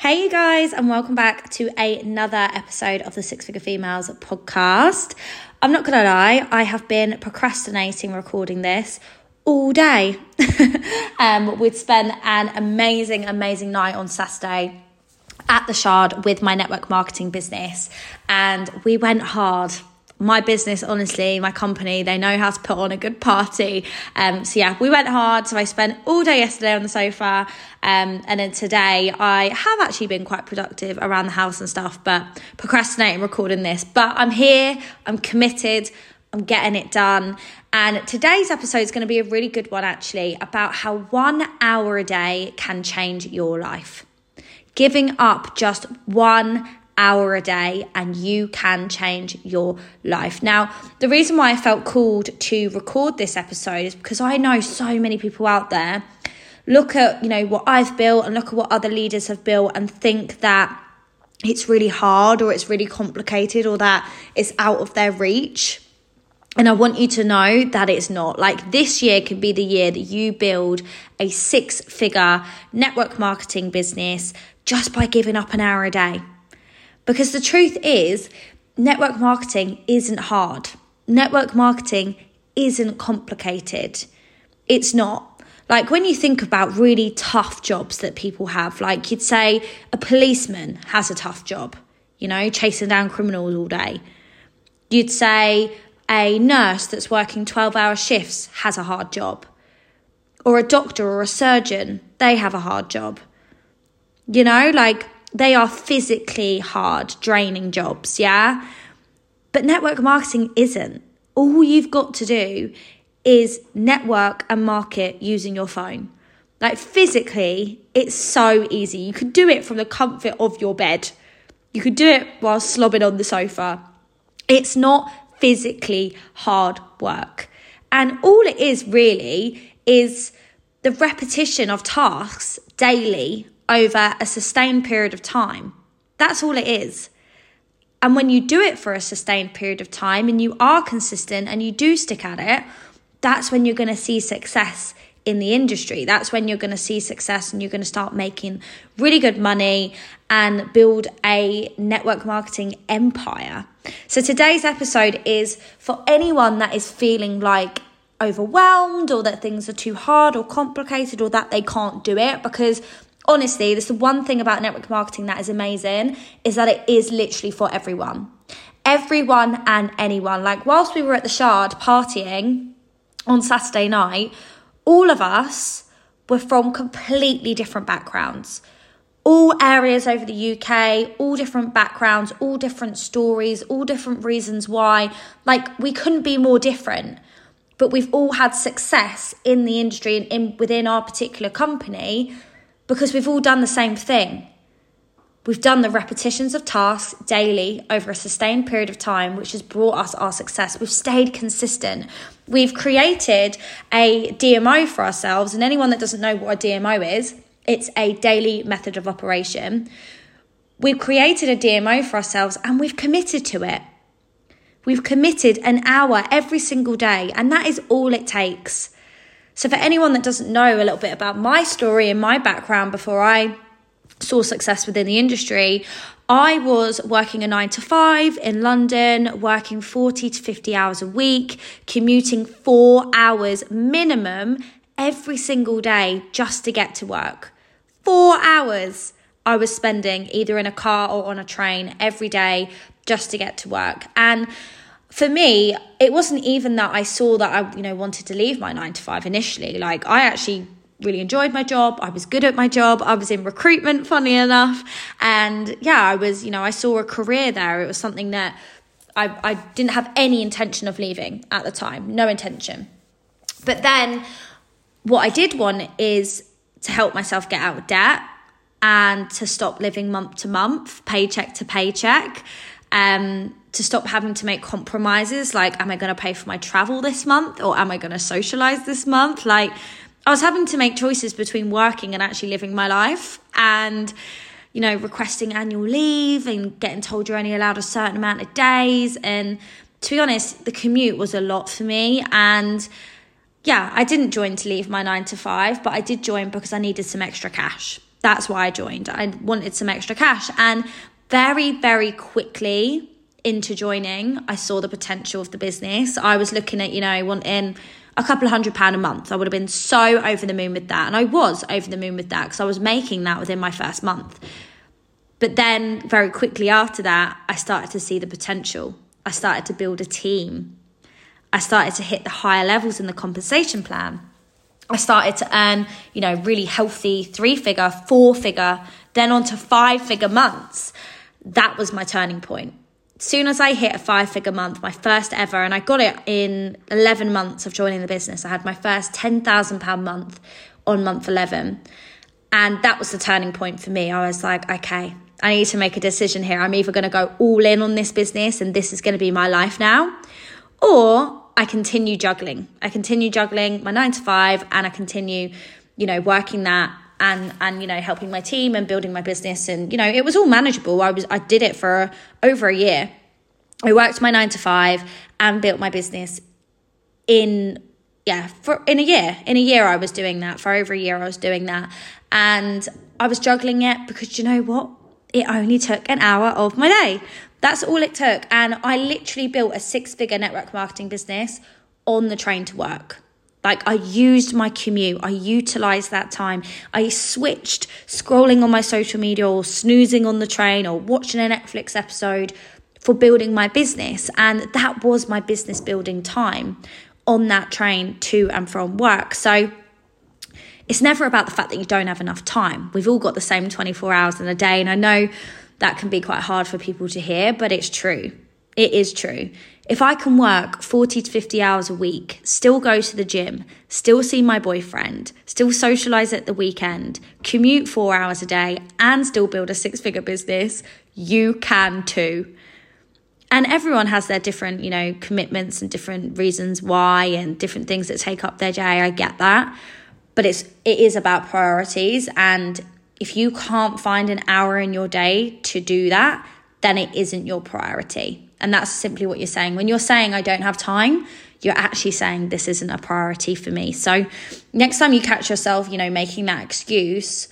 Hey, you guys, and welcome back to another episode of the Six Figure Females podcast. I'm not gonna lie, I have been procrastinating recording this all day. um, we'd spent an amazing, amazing night on Saturday at the Shard with my network marketing business, and we went hard my business, honestly, my company, they know how to put on a good party. Um, so yeah, we went hard. So I spent all day yesterday on the sofa. Um, and then today I have actually been quite productive around the house and stuff, but procrastinating recording this. But I'm here, I'm committed, I'm getting it done. And today's episode is going to be a really good one, actually, about how one hour a day can change your life. Giving up just one hour a day and you can change your life. Now, the reason why I felt called to record this episode is because I know so many people out there look at, you know, what I've built and look at what other leaders have built and think that it's really hard or it's really complicated or that it's out of their reach. And I want you to know that it's not. Like this year could be the year that you build a six figure network marketing business just by giving up an hour a day. Because the truth is, network marketing isn't hard. Network marketing isn't complicated. It's not. Like when you think about really tough jobs that people have, like you'd say a policeman has a tough job, you know, chasing down criminals all day. You'd say a nurse that's working 12 hour shifts has a hard job. Or a doctor or a surgeon, they have a hard job. You know, like they are physically hard, draining jobs, yeah? But network marketing isn't. All you've got to do is network and market using your phone. Like physically, it's so easy. You could do it from the comfort of your bed. You could do it while slobbing on the sofa. It's not physically hard work. And all it is really is the repetition of tasks daily over a sustained period of time. That's all it is. And when you do it for a sustained period of time and you are consistent and you do stick at it, that's when you're going to see success in the industry. That's when you're going to see success and you're going to start making really good money and build a network marketing empire. So today's episode is for anyone that is feeling like overwhelmed or that things are too hard or complicated or that they can't do it because honestly, that's the one thing about network marketing that is amazing is that it is literally for everyone. Everyone and anyone. Like, whilst we were at the Shard partying on Saturday night, all of us were from completely different backgrounds. All areas over the UK, all different backgrounds, all different stories, all different reasons why. Like, we couldn't be more different but we've all had success in the industry and in, within our particular company because we've all done the same thing. We've done the repetitions of tasks daily over a sustained period of time, which has brought us our success. We've stayed consistent. We've created a DMO for ourselves. And anyone that doesn't know what a DMO is, it's a daily method of operation. We've created a DMO for ourselves and we've committed to it. We've committed an hour every single day, and that is all it takes. So, for anyone that doesn't know a little bit about my story and my background before I saw success within the industry, I was working a nine to five in London, working 40 to 50 hours a week, commuting four hours minimum every single day just to get to work. Four hours I was spending either in a car or on a train every day just to get to work. And for me, it wasn't even that I saw that I, you know, wanted to leave my nine to five initially. Like I actually really enjoyed my job. I was good at my job. I was in recruitment, funny enough. And yeah, I was, you know, I saw a career there. It was something that I, I didn't have any intention of leaving at the time, no intention. But then what I did want is to help myself get out of debt and to stop living month to month, paycheck to paycheck. Um, to stop having to make compromises like am i going to pay for my travel this month or am i going to socialize this month like i was having to make choices between working and actually living my life and you know requesting annual leave and getting told you're only allowed a certain amount of days and to be honest the commute was a lot for me and yeah i didn't join to leave my 9 to 5 but i did join because i needed some extra cash That's why I joined. I wanted some extra cash. And very, very quickly into joining, I saw the potential of the business. I was looking at, you know, wanting a couple of hundred pound a month. I would have been so over the moon with that. And I was over the moon with that because I was making that within my first month. But then, very quickly after that, I started to see the potential. I started to build a team. I started to hit the higher levels in the compensation plan. I started to earn, you know, really healthy three figure, four figure, then on to five figure months. That was my turning point. Soon as I hit a five figure month, my first ever, and I got it in 11 months of joining the business, I had my first £10,000 month on month 11. And that was the turning point for me. I was like, okay, I need to make a decision here. I'm either going to go all in on this business and this is going to be my life now, or I continue juggling. I continue juggling my nine to five and I continue, you know, working that and and you know helping my team and building my business. And you know it was all manageable. I was i did it for over a year. I worked my 9 to 5 and built my business in yeah for in a year. In a year i was doing that. For over a year i was doing that. And i was juggling it because you know what? It only took an hour of my day. That's all it took. And I literally built a six figure network marketing business on the train to work. Like I used my commute, I utilized that time. I switched scrolling on my social media or snoozing on the train or watching a Netflix episode for building my business. And that was my business building time on that train to and from work. So it's never about the fact that you don't have enough time. We've all got the same 24 hours in a day. And I know that can be quite hard for people to hear, but it's true. It is true. If I can work 40 to 50 hours a week, still go to the gym, still see my boyfriend, still socialize at the weekend, commute four hours a day, and still build a six figure business, you can too. And everyone has their different, you know, commitments and different reasons why and different things that take up their day. I get that. But it's it is about priorities and if you can't find an hour in your day to do that, then it isn't your priority. And that's simply what you're saying. When you're saying, I don't have time, you're actually saying this isn't a priority for me. So next time you catch yourself, you know, making that excuse,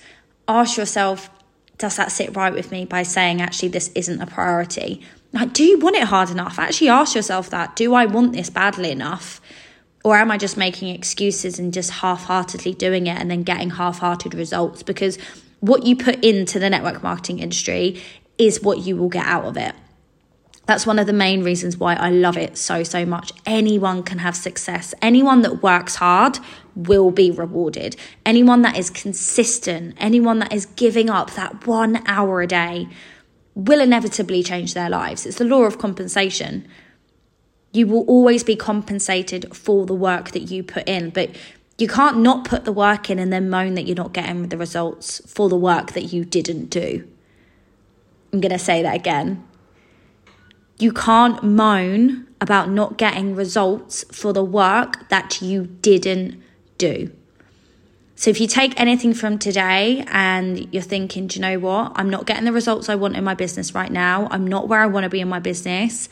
ask yourself, does that sit right with me by saying, actually, this isn't a priority? Like, do you want it hard enough? Actually, ask yourself that. Do I want this badly enough? Or am I just making excuses and just half heartedly doing it and then getting half hearted results? Because what you put into the network marketing industry is what you will get out of it. That's one of the main reasons why I love it so, so much. Anyone can have success. Anyone that works hard will be rewarded. Anyone that is consistent, anyone that is giving up that one hour a day will inevitably change their lives. It's the law of compensation. You will always be compensated for the work that you put in, but you can't not put the work in and then moan that you're not getting the results for the work that you didn't do. I'm going to say that again. You can't moan about not getting results for the work that you didn't do. So if you take anything from today and you're thinking, do you know what? I'm not getting the results I want in my business right now. I'm not where I want to be in my business.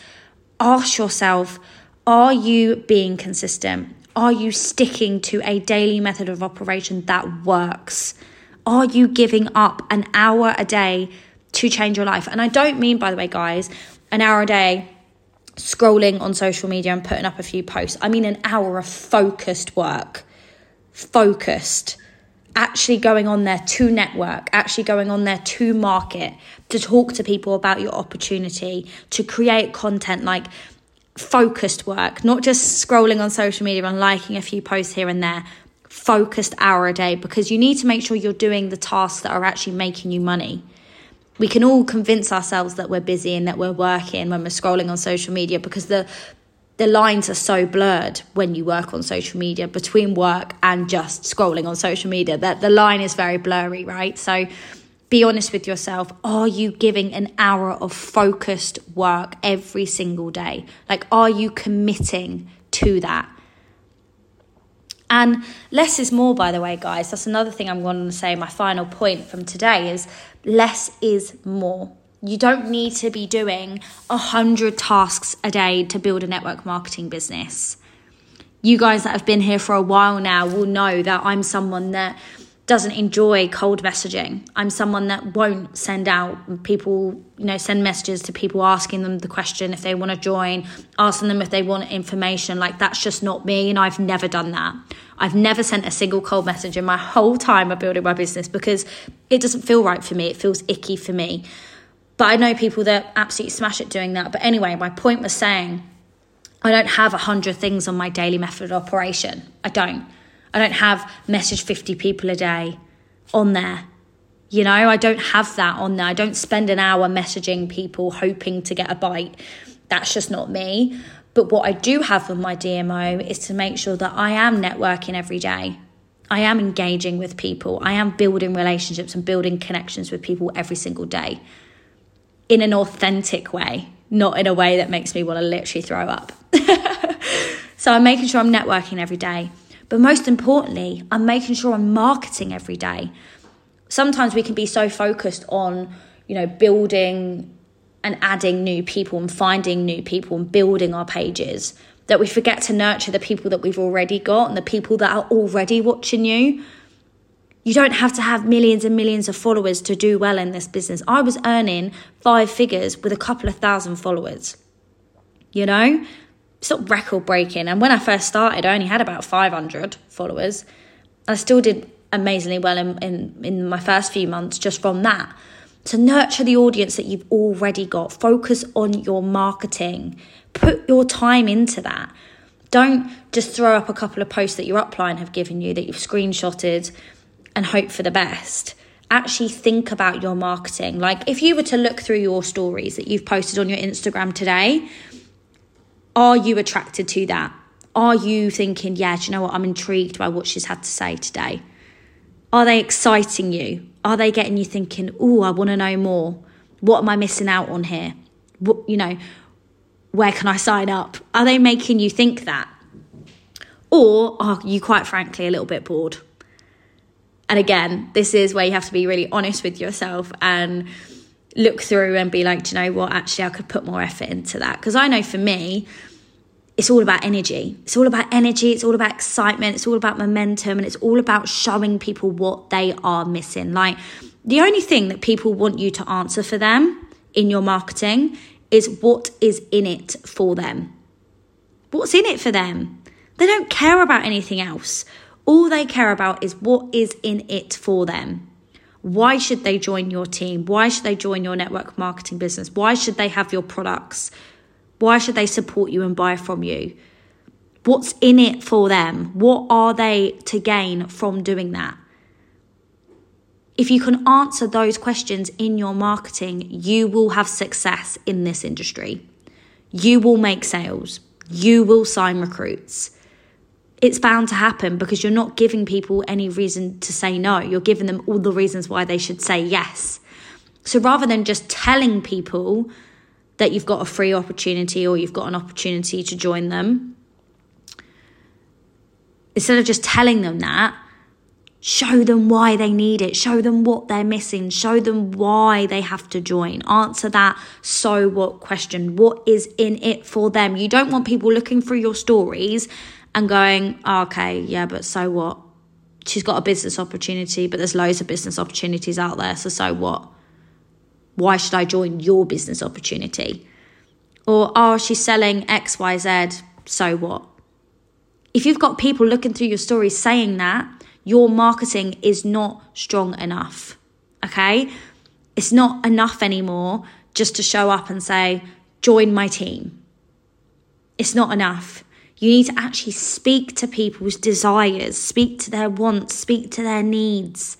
Ask yourself, are you being consistent? Are you sticking to a daily method of operation that works? Are you giving up an hour a day to change your life? And I don't mean, by the way, guys, an hour a day scrolling on social media and putting up a few posts. I mean, an hour of focused work. Focused. Actually going on there to network, actually going on there to market, to talk to people about your opportunity, to create content like focused work, not just scrolling on social media and liking a few posts here and there. Focused hour a day because you need to make sure you're doing the tasks that are actually making you money. We can all convince ourselves that we're busy and that we're working when we're scrolling on social media because the the lines are so blurred when you work on social media between work and just scrolling on social media that the line is very blurry, right? So be honest with yourself. Are you giving an hour of focused work every single day? Like, are you committing to that? And less is more, by the way, guys. That's another thing I'm going to say. My final point from today is less is more. You don't need to be doing a hundred tasks a day to build a network marketing business. You guys that have been here for a while now will know that I'm someone that doesn't enjoy cold messaging. I'm someone that won't send out people, you know, send messages to people asking them the question if they want to join, asking them if they want information. Like that's just not me. And I've never done that. I've never sent a single cold message in my whole time of building my business because it doesn't feel right for me. It feels icky for me. But I know people that absolutely smash it doing that. But anyway, my point was saying I don't have a hundred things on my daily method of operation. I don't. I don't have message 50 people a day on there. You know, I don't have that on there. I don't spend an hour messaging people hoping to get a bite. That's just not me. But what I do have with my DMO is to make sure that I am networking every day. I am engaging with people. I am building relationships and building connections with people every single day in an authentic way, not in a way that makes me want to literally throw up. so I'm making sure I'm networking every day. But most importantly, I'm making sure I'm marketing every day. Sometimes we can be so focused on, you know, building and adding new people and finding new people and building our pages that we forget to nurture the people that we've already got and the people that are already watching you. You don't have to have millions and millions of followers to do well in this business. I was earning five figures with a couple of thousand followers. You know, it's not record breaking. And when I first started, I only had about 500 followers. I still did amazingly well in, in, in my first few months just from that. To nurture the audience that you've already got, focus on your marketing, put your time into that. Don't just throw up a couple of posts that your upline have given you that you've screenshotted and hope for the best. Actually, think about your marketing. Like, if you were to look through your stories that you've posted on your Instagram today, are you attracted to that? Are you thinking, yeah, do you know what? I'm intrigued by what she's had to say today. Are they exciting you? Are they getting you thinking, oh, I want to know more? What am I missing out on here? What, you know, where can I sign up? Are they making you think that? Or are you quite frankly a little bit bored? And again, this is where you have to be really honest with yourself and look through and be like, do you know what? Actually, I could put more effort into that. Because I know for me, it's all about energy. It's all about energy. It's all about excitement. It's all about momentum. And it's all about showing people what they are missing. Like, the only thing that people want you to answer for them in your marketing is what is in it for them. What's in it for them? They don't care about anything else. All they care about is what is in it for them. Why should they join your team? Why should they join your network marketing business? Why should they have your products? Why should they support you and buy from you? What's in it for them? What are they to gain from doing that? If you can answer those questions in your marketing, you will have success in this industry. You will make sales. You will sign recruits. It's bound to happen because you're not giving people any reason to say no. You're giving them all the reasons why they should say yes. So rather than just telling people that you've got a free opportunity or you've got an opportunity to join them. Instead of just telling them that, show them why they need it, show them what they're missing, show them why they have to join. Answer that so what question. What is in it for them? You don't want people looking through your stories and going, oh, okay, yeah, but so what? She's got a business opportunity, but there's loads of business opportunities out there, so so what? Why should I join your business opportunity? Or, oh, she's selling XYZ, so what? If you've got people looking through your stories saying that, your marketing is not strong enough. Okay? It's not enough anymore just to show up and say, join my team. It's not enough. You need to actually speak to people's desires, speak to their wants, speak to their needs,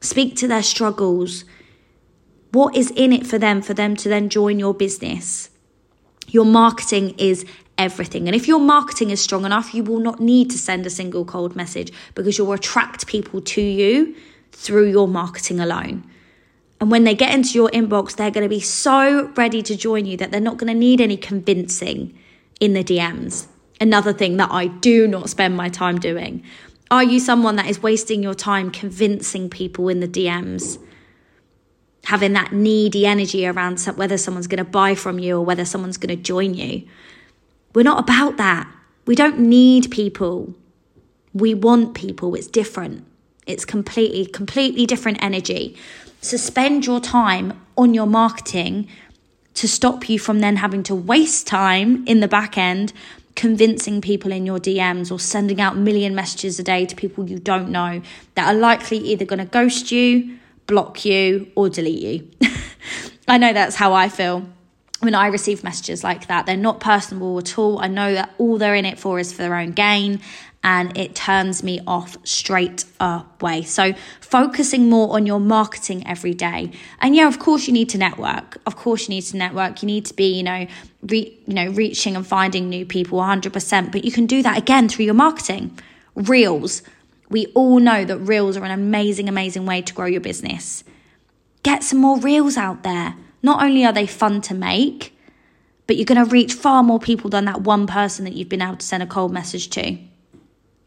speak to their struggles, what is in it for them for them to then join your business? Your marketing is everything. And if your marketing is strong enough, you will not need to send a single cold message because you'll attract people to you through your marketing alone. And when they get into your inbox, they're going to be so ready to join you that they're not going to need any convincing in the DMs. Another thing that I do not spend my time doing. Are you someone that is wasting your time convincing people in the DMs? having that needy energy around whether someone's going to buy from you or whether someone's going to join you. We're not about that. We don't need people. We want people. It's different. It's completely, completely different energy. So spend your time on your marketing to stop you from then having to waste time in the back end convincing people in your DMs or sending out million messages a day to people you don't know that are likely either going to ghost you, block you, or delete you. I know that's how I feel when I receive messages like that. They're not personable at all. I know that all they're in it for is for their own gain and it turns me off straight away. So, focusing more on your marketing every day. And yeah, of course, you need to network. Of course, you need to network. You need to be, you know, re- you know, reaching and finding new people 100%. But you can do that again through your marketing. Reels. We all know that reels are an amazing, amazing way to grow your business. Get some more reels out there. Not only are they fun to make, but you're going to reach far more people than that one person that you've been able to send a cold message to.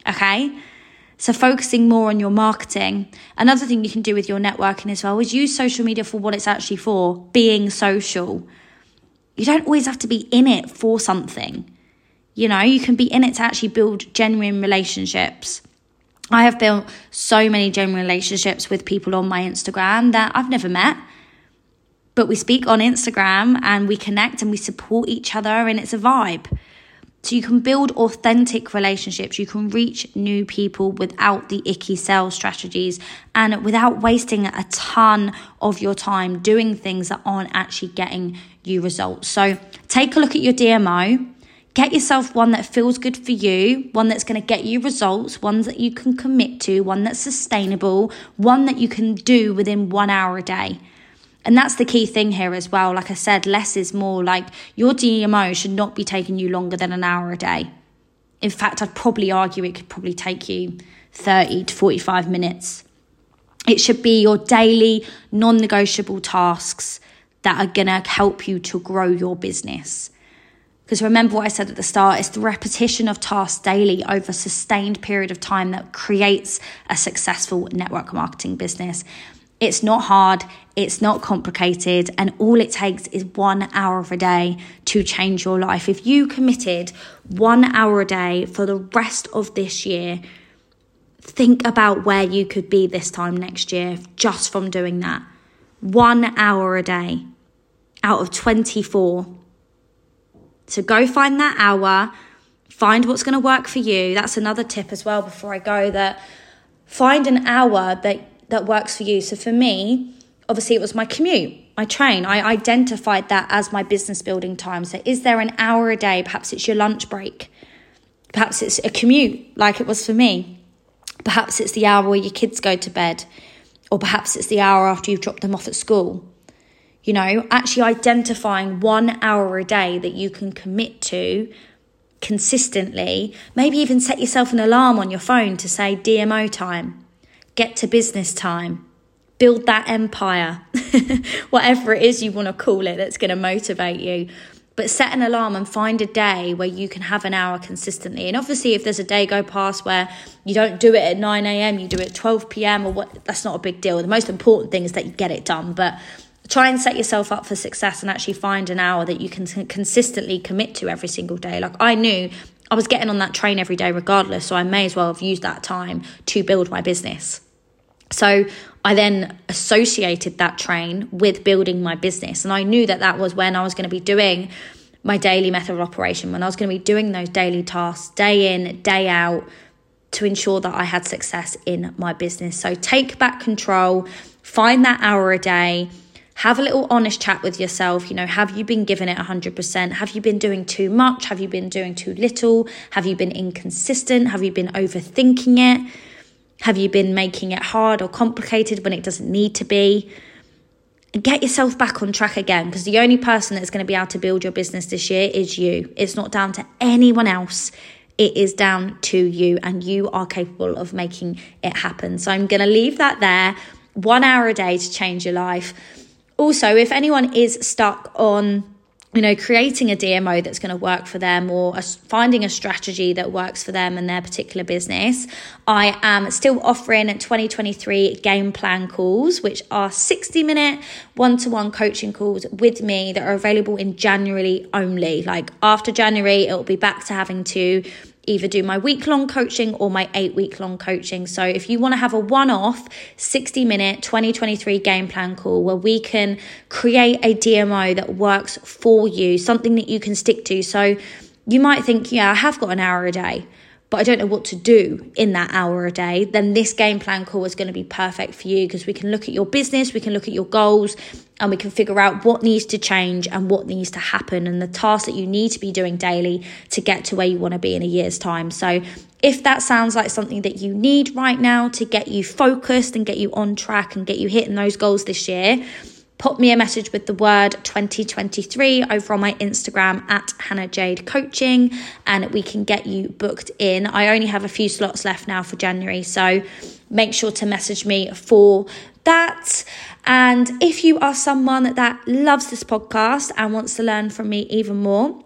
Okay? So, focusing more on your marketing. Another thing you can do with your networking as well is use social media for what it's actually for being social. You don't always have to be in it for something. You know, you can be in it to actually build genuine relationships. I have built so many genuine relationships with people on my Instagram that I've never met. But we speak on Instagram and we connect and we support each other, and it's a vibe. So you can build authentic relationships, you can reach new people without the icky sales strategies and without wasting a ton of your time doing things that aren't actually getting you results. So take a look at your DMO. Get yourself one that feels good for you, one that's going to get you results, one that you can commit to, one that's sustainable, one that you can do within one hour a day. And that's the key thing here as well. Like I said, less is more. Like your DMO should not be taking you longer than an hour a day. In fact, I'd probably argue it could probably take you 30 to 45 minutes. It should be your daily, non negotiable tasks that are going to help you to grow your business. Because remember what I said at the start, it's the repetition of tasks daily over a sustained period of time that creates a successful network marketing business. It's not hard, it's not complicated, and all it takes is one hour of a day to change your life. If you committed one hour a day for the rest of this year, think about where you could be this time next year just from doing that. One hour a day out of 24. So go find that hour, find what's going to work for you. That's another tip as well before I go that find an hour that that works for you. So for me, obviously it was my commute, my train. I identified that as my business building time. So is there an hour a day? Perhaps it's your lunch break. Perhaps it's a commute like it was for me. Perhaps it's the hour where your kids go to bed. Or perhaps it's the hour after you've dropped them off at school. You know, actually identifying one hour a day that you can commit to consistently. Maybe even set yourself an alarm on your phone to say DMO time get to business time, build that empire, whatever it is you want to call it that's going to motivate you. But set an alarm and find a day where you can have an hour consistently. And obviously, if there's a day go past where you don't do it at 9 a.m., you do it at 12 p.m., or what, that's not a big deal. The most important thing is that you get it done. But try and set yourself up for success and actually find an hour that you can consistently commit to every single day. Like I knew I was getting on that train every day regardless, so I may as well have used that time to build my business. So I then associated that train with building my business. And I knew that that was when I was going to be doing my daily method of operation, when I was going to be doing those daily tasks day in, day out to ensure that I had success in my business. So take back control, find that hour a day, have a little honest chat with yourself. You know, have you been giving it 100%? Have you been doing too much? Have you been doing too little? Have you been inconsistent? Have you been overthinking it? Have you been making it hard or complicated when it doesn't need to be? Get yourself back on track again because the only person that's going to be able to build your business this year is you. It's not down to anyone else. It is down to you, and you are capable of making it happen. So, I'm going to leave that there. One hour a day to change your life also, if anyone is stuck on you know, creating a DMO that's going to work for them or a, finding a strategy that works for them and their particular business. I am still offering 2023 game plan calls, which are 60 minute one to one coaching calls with me that are available in January only. Like after January, it'll be back to having to either do my week long coaching or my eight week long coaching. So if you want to have a one off 60 minute 2023 game plan call where we can create a DMO that works for you, something that you can stick to. So you might think, yeah, I have got an hour a day but I don't know what to do in that hour a day, then this game plan call is going to be perfect for you because we can look at your business, we can look at your goals, and we can figure out what needs to change and what needs to happen and the tasks that you need to be doing daily to get to where you want to be in a year's time. So, if that sounds like something that you need right now to get you focused and get you on track and get you hitting those goals this year, pop me a message with the word 2023 over on my Instagram at Hannah Jade Coaching and we can get you booked in. I only have a few slots left now for January, so make sure to message me for that. And if you are someone that loves this podcast and wants to learn from me even more,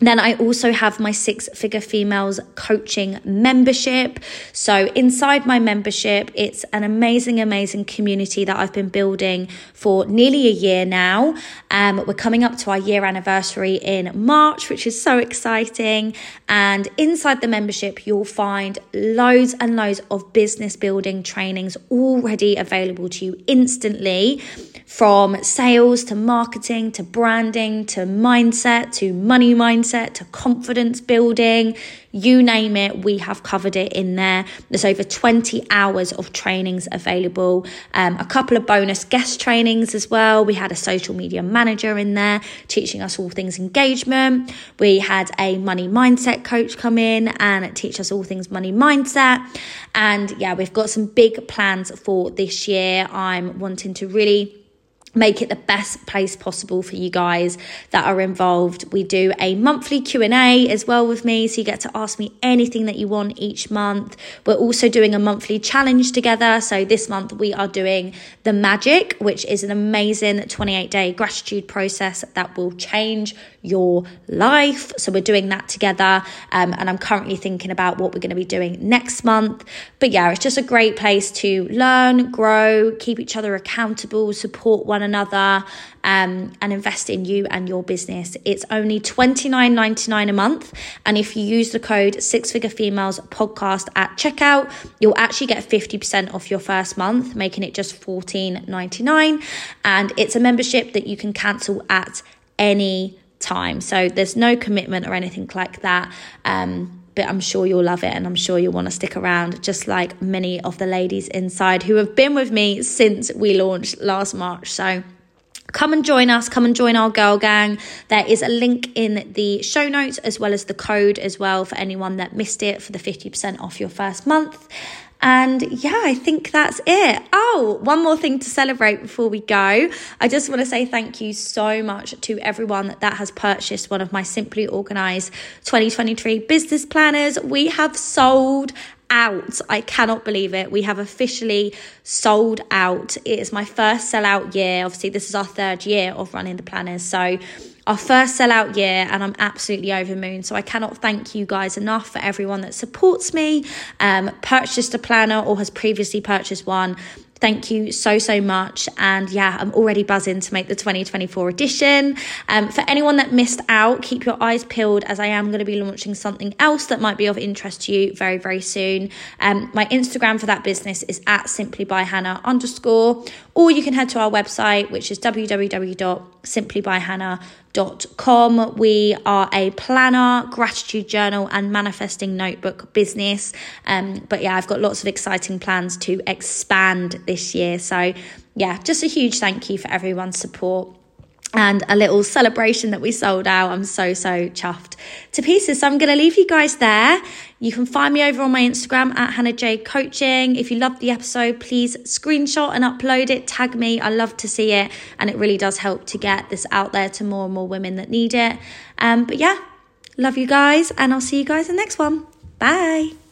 then I also have my six figure females coaching membership. So, inside my membership, it's an amazing, amazing community that I've been building for nearly a year now. Um, we're coming up to our year anniversary in March, which is so exciting. And inside the membership, you'll find loads and loads of business building trainings already available to you instantly from sales to marketing to branding to mindset to money mindset to confidence building you name it, we have covered it in there. There's over 20 hours of trainings available, um, a couple of bonus guest trainings as well. We had a social media manager in there teaching us all things engagement. We had a money mindset coach come in and teach us all things money mindset. And yeah, we've got some big plans for this year. I'm wanting to really make it the best place possible for you guys that are involved. We do a monthly q&a as well with me so you get to ask me anything that you want each month. We're also doing a monthly challenge together. So this month we are doing the magic which is an amazing 28 day gratitude process that will change your life so we're doing that together um, and i'm currently thinking about what we're going to be doing next month but yeah it's just a great place to learn grow keep each other accountable support one another um, and invest in you and your business. It's only $29.99 a month. And if you use the code Six Figure Females Podcast at checkout, you'll actually get 50% off your first month, making it just $14.99. And it's a membership that you can cancel at any time. So there's no commitment or anything like that. Um, but I'm sure you'll love it and I'm sure you'll want to stick around, just like many of the ladies inside who have been with me since we launched last March. So come and join us come and join our girl gang there is a link in the show notes as well as the code as well for anyone that missed it for the 50% off your first month and yeah, I think that's it. Oh, one more thing to celebrate before we go. I just want to say thank you so much to everyone that has purchased one of my Simply Organized 2023 business planners. We have sold out. I cannot believe it. We have officially sold out. It is my first sellout year. Obviously, this is our third year of running the planners. So our first sellout year, and I'm absolutely over moon. So I cannot thank you guys enough for everyone that supports me, um, purchased a planner or has previously purchased one. Thank you so, so much. And yeah, I'm already buzzing to make the 2024 edition. Um, for anyone that missed out, keep your eyes peeled as I am going to be launching something else that might be of interest to you very, very soon. Um, my Instagram for that business is at simply by Hannah underscore, or you can head to our website, which is www.simplybyhannah.com Com. We are a planner, gratitude journal, and manifesting notebook business. Um, but yeah, I've got lots of exciting plans to expand this year. So, yeah, just a huge thank you for everyone's support and a little celebration that we sold out. I'm so, so chuffed to pieces. So I'm going to leave you guys there. You can find me over on my Instagram at Hannah Jade Coaching. If you loved the episode, please screenshot and upload it, tag me. I love to see it. And it really does help to get this out there to more and more women that need it. Um, but yeah, love you guys. And I'll see you guys in the next one. Bye.